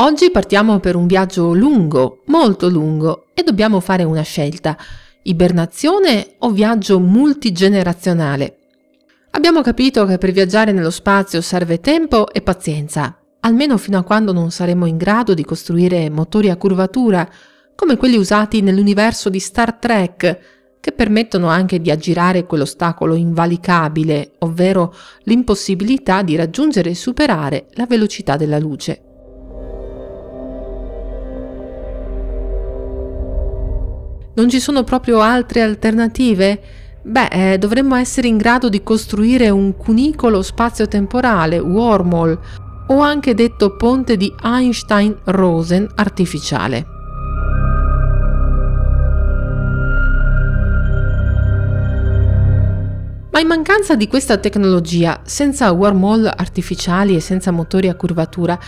Oggi partiamo per un viaggio lungo, molto lungo, e dobbiamo fare una scelta. Ibernazione o viaggio multigenerazionale? Abbiamo capito che per viaggiare nello spazio serve tempo e pazienza, almeno fino a quando non saremo in grado di costruire motori a curvatura, come quelli usati nell'universo di Star Trek, che permettono anche di aggirare quell'ostacolo invalicabile, ovvero l'impossibilità di raggiungere e superare la velocità della luce. Non ci sono proprio altre alternative? Beh, eh, dovremmo essere in grado di costruire un cunicolo spazio-temporale, wormhole, o anche detto ponte di Einstein-Rosen artificiale. Ma in mancanza di questa tecnologia, senza wormhole artificiali e senza motori a curvatura,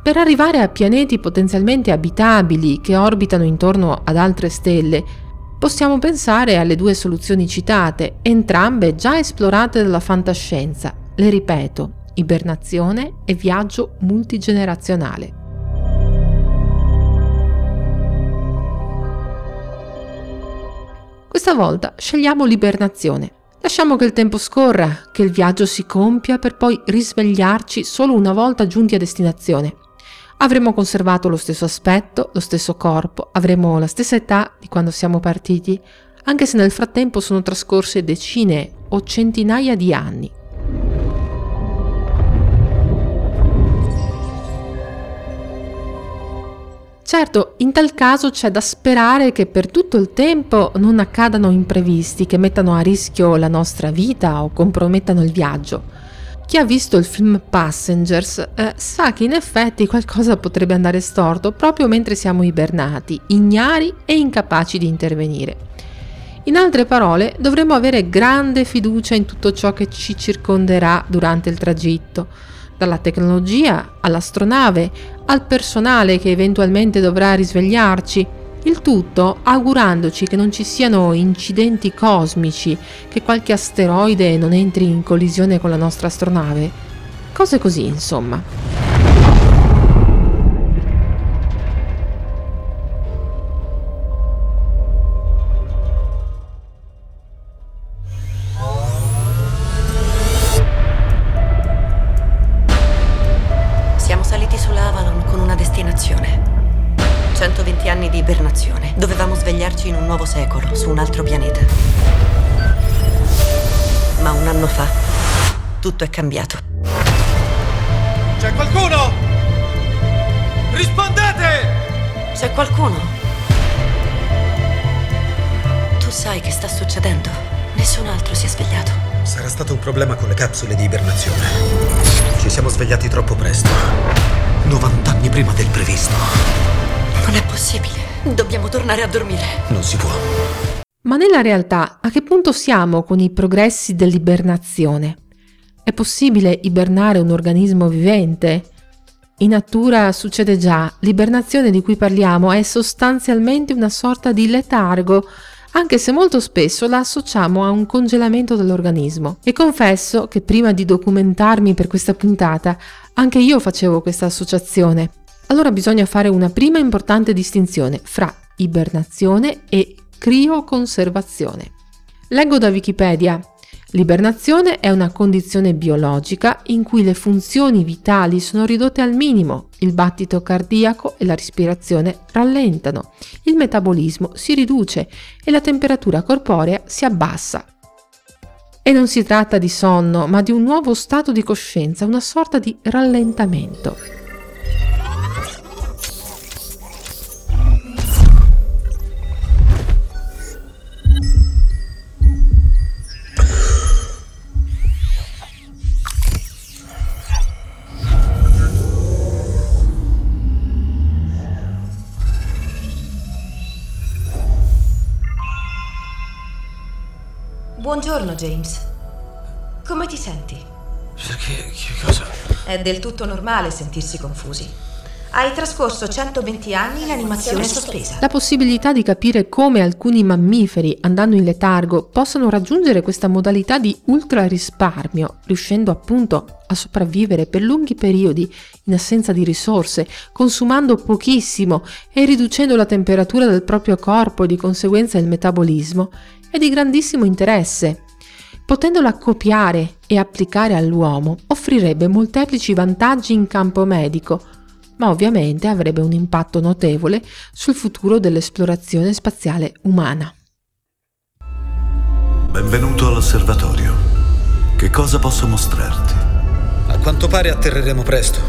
per arrivare a pianeti potenzialmente abitabili che orbitano intorno ad altre stelle, possiamo pensare alle due soluzioni citate, entrambe già esplorate dalla fantascienza. Le ripeto, ibernazione e viaggio multigenerazionale. Questa volta scegliamo l'ibernazione. Lasciamo che il tempo scorra, che il viaggio si compia per poi risvegliarci solo una volta giunti a destinazione. Avremo conservato lo stesso aspetto, lo stesso corpo, avremo la stessa età di quando siamo partiti, anche se nel frattempo sono trascorse decine o centinaia di anni. Certo, in tal caso c'è da sperare che per tutto il tempo non accadano imprevisti che mettano a rischio la nostra vita o compromettano il viaggio. Chi ha visto il film Passengers eh, sa che in effetti qualcosa potrebbe andare storto proprio mentre siamo ibernati, ignari e incapaci di intervenire. In altre parole, dovremmo avere grande fiducia in tutto ciò che ci circonderà durante il tragitto, dalla tecnologia all'astronave, al personale che eventualmente dovrà risvegliarci, il tutto augurandoci che non ci siano incidenti cosmici, che qualche asteroide non entri in collisione con la nostra astronave. Cose così, insomma. 120 anni di ibernazione. Dovevamo svegliarci in un nuovo secolo, su un altro pianeta. Ma un anno fa, tutto è cambiato. C'è qualcuno? Rispondete! C'è qualcuno? Tu sai che sta succedendo? Nessun altro si è svegliato. Sarà stato un problema con le capsule di ibernazione. Ci siamo svegliati troppo presto. 90 anni prima del previsto. Non è possibile. Dobbiamo tornare a dormire. Non si può. Ma nella realtà a che punto siamo con i progressi dell'ibernazione? È possibile ibernare un organismo vivente? In natura succede già, l'ibernazione di cui parliamo è sostanzialmente una sorta di letargo, anche se molto spesso la associamo a un congelamento dell'organismo. E confesso che prima di documentarmi per questa puntata, anche io facevo questa associazione. Allora bisogna fare una prima importante distinzione fra ibernazione e crioconservazione. Leggo da Wikipedia. L'ibernazione è una condizione biologica in cui le funzioni vitali sono ridotte al minimo, il battito cardiaco e la respirazione rallentano, il metabolismo si riduce e la temperatura corporea si abbassa. E non si tratta di sonno, ma di un nuovo stato di coscienza, una sorta di rallentamento. Buongiorno, James. Come ti senti? Perché? Che cosa? È del tutto normale sentirsi confusi. Hai trascorso 120 anni in animazione sospesa. La possibilità di capire come alcuni mammiferi, andando in letargo, possano raggiungere questa modalità di ultra risparmio, riuscendo appunto a sopravvivere per lunghi periodi in assenza di risorse, consumando pochissimo e riducendo la temperatura del proprio corpo e di conseguenza il metabolismo, è di grandissimo interesse. Potendola copiare e applicare all'uomo, offrirebbe molteplici vantaggi in campo medico, ma ovviamente avrebbe un impatto notevole sul futuro dell'esplorazione spaziale umana. Benvenuto all'osservatorio. Che cosa posso mostrarti? A quanto pare atterreremo presto.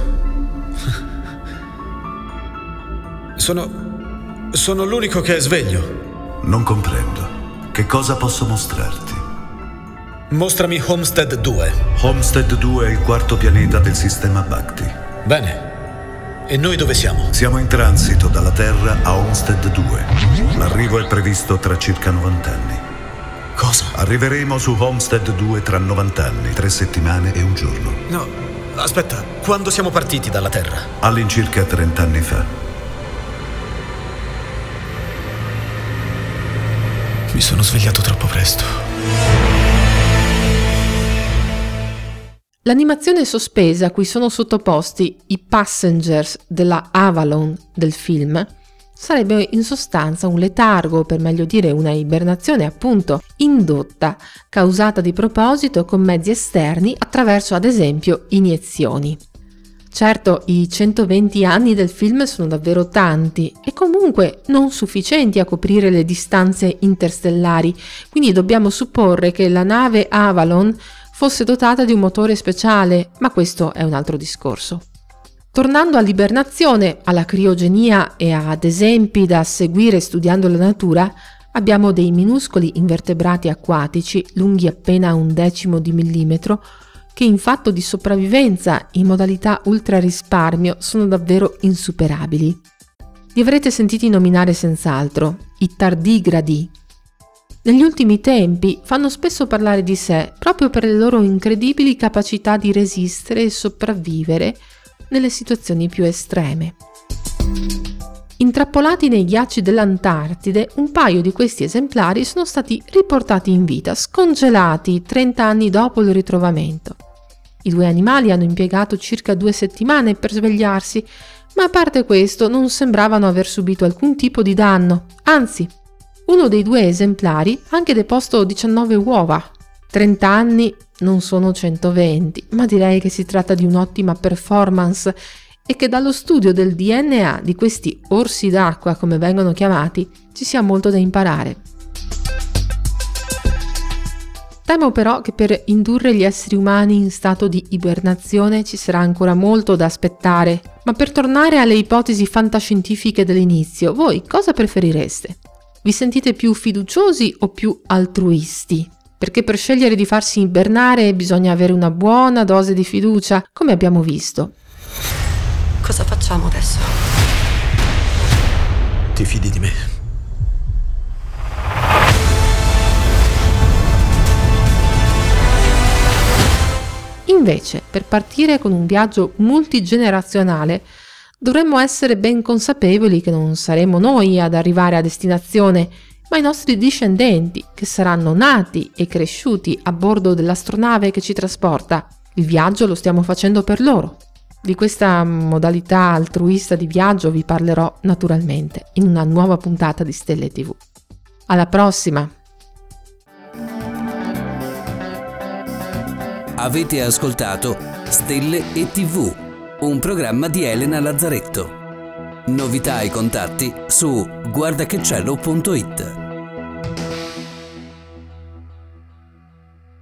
Sono... sono l'unico che è sveglio. Non comprendo. Che cosa posso mostrarti? Mostrami Homestead 2. Homestead 2 è il quarto pianeta del sistema Bacti. Bene. E noi dove siamo? Siamo in transito dalla Terra a Homestead 2. L'arrivo è previsto tra circa 90 anni. Cosa? Arriveremo su Homestead 2 tra 90 anni, tre settimane e un giorno. No, aspetta, quando siamo partiti dalla Terra? All'incirca 30 anni fa. Mi sono svegliato troppo presto. L'animazione sospesa a cui sono sottoposti i passengers della Avalon del film sarebbe in sostanza un letargo, per meglio dire una ibernazione appunto indotta, causata di proposito con mezzi esterni attraverso ad esempio iniezioni. Certo, i 120 anni del film sono davvero tanti e comunque non sufficienti a coprire le distanze interstellari, quindi dobbiamo supporre che la nave Avalon fosse dotata di un motore speciale, ma questo è un altro discorso. Tornando all'ibernazione, alla criogenia e ad esempi da seguire studiando la natura, abbiamo dei minuscoli invertebrati acquatici lunghi appena un decimo di millimetro che in fatto di sopravvivenza in modalità ultra risparmio sono davvero insuperabili. Li avrete sentiti nominare senz'altro, i tardigradi, negli ultimi tempi fanno spesso parlare di sé proprio per le loro incredibili capacità di resistere e sopravvivere nelle situazioni più estreme. Intrappolati nei ghiacci dell'Antartide, un paio di questi esemplari sono stati riportati in vita, scongelati 30 anni dopo il ritrovamento. I due animali hanno impiegato circa due settimane per svegliarsi, ma a parte questo non sembravano aver subito alcun tipo di danno, anzi uno dei due esemplari ha anche deposto 19 uova. 30 anni non sono 120, ma direi che si tratta di un'ottima performance e che dallo studio del DNA di questi orsi d'acqua, come vengono chiamati, ci sia molto da imparare. Temo però che per indurre gli esseri umani in stato di ibernazione ci sarà ancora molto da aspettare, ma per tornare alle ipotesi fantascientifiche dell'inizio, voi cosa preferireste? Vi sentite più fiduciosi o più altruisti? Perché per scegliere di farsi ibernare bisogna avere una buona dose di fiducia, come abbiamo visto. Cosa facciamo adesso? Ti fidi di me? Invece, per partire con un viaggio multigenerazionale, dovremmo essere ben consapevoli che non saremo noi ad arrivare a destinazione, ma i nostri discendenti, che saranno nati e cresciuti a bordo dell'astronave che ci trasporta. Il viaggio lo stiamo facendo per loro. Di questa modalità altruista di viaggio vi parlerò naturalmente in una nuova puntata di Stelle TV. Alla prossima! Avete ascoltato Stelle e TV un programma di Elena Lazzaretto. Novità e contatti su guardachecielo.it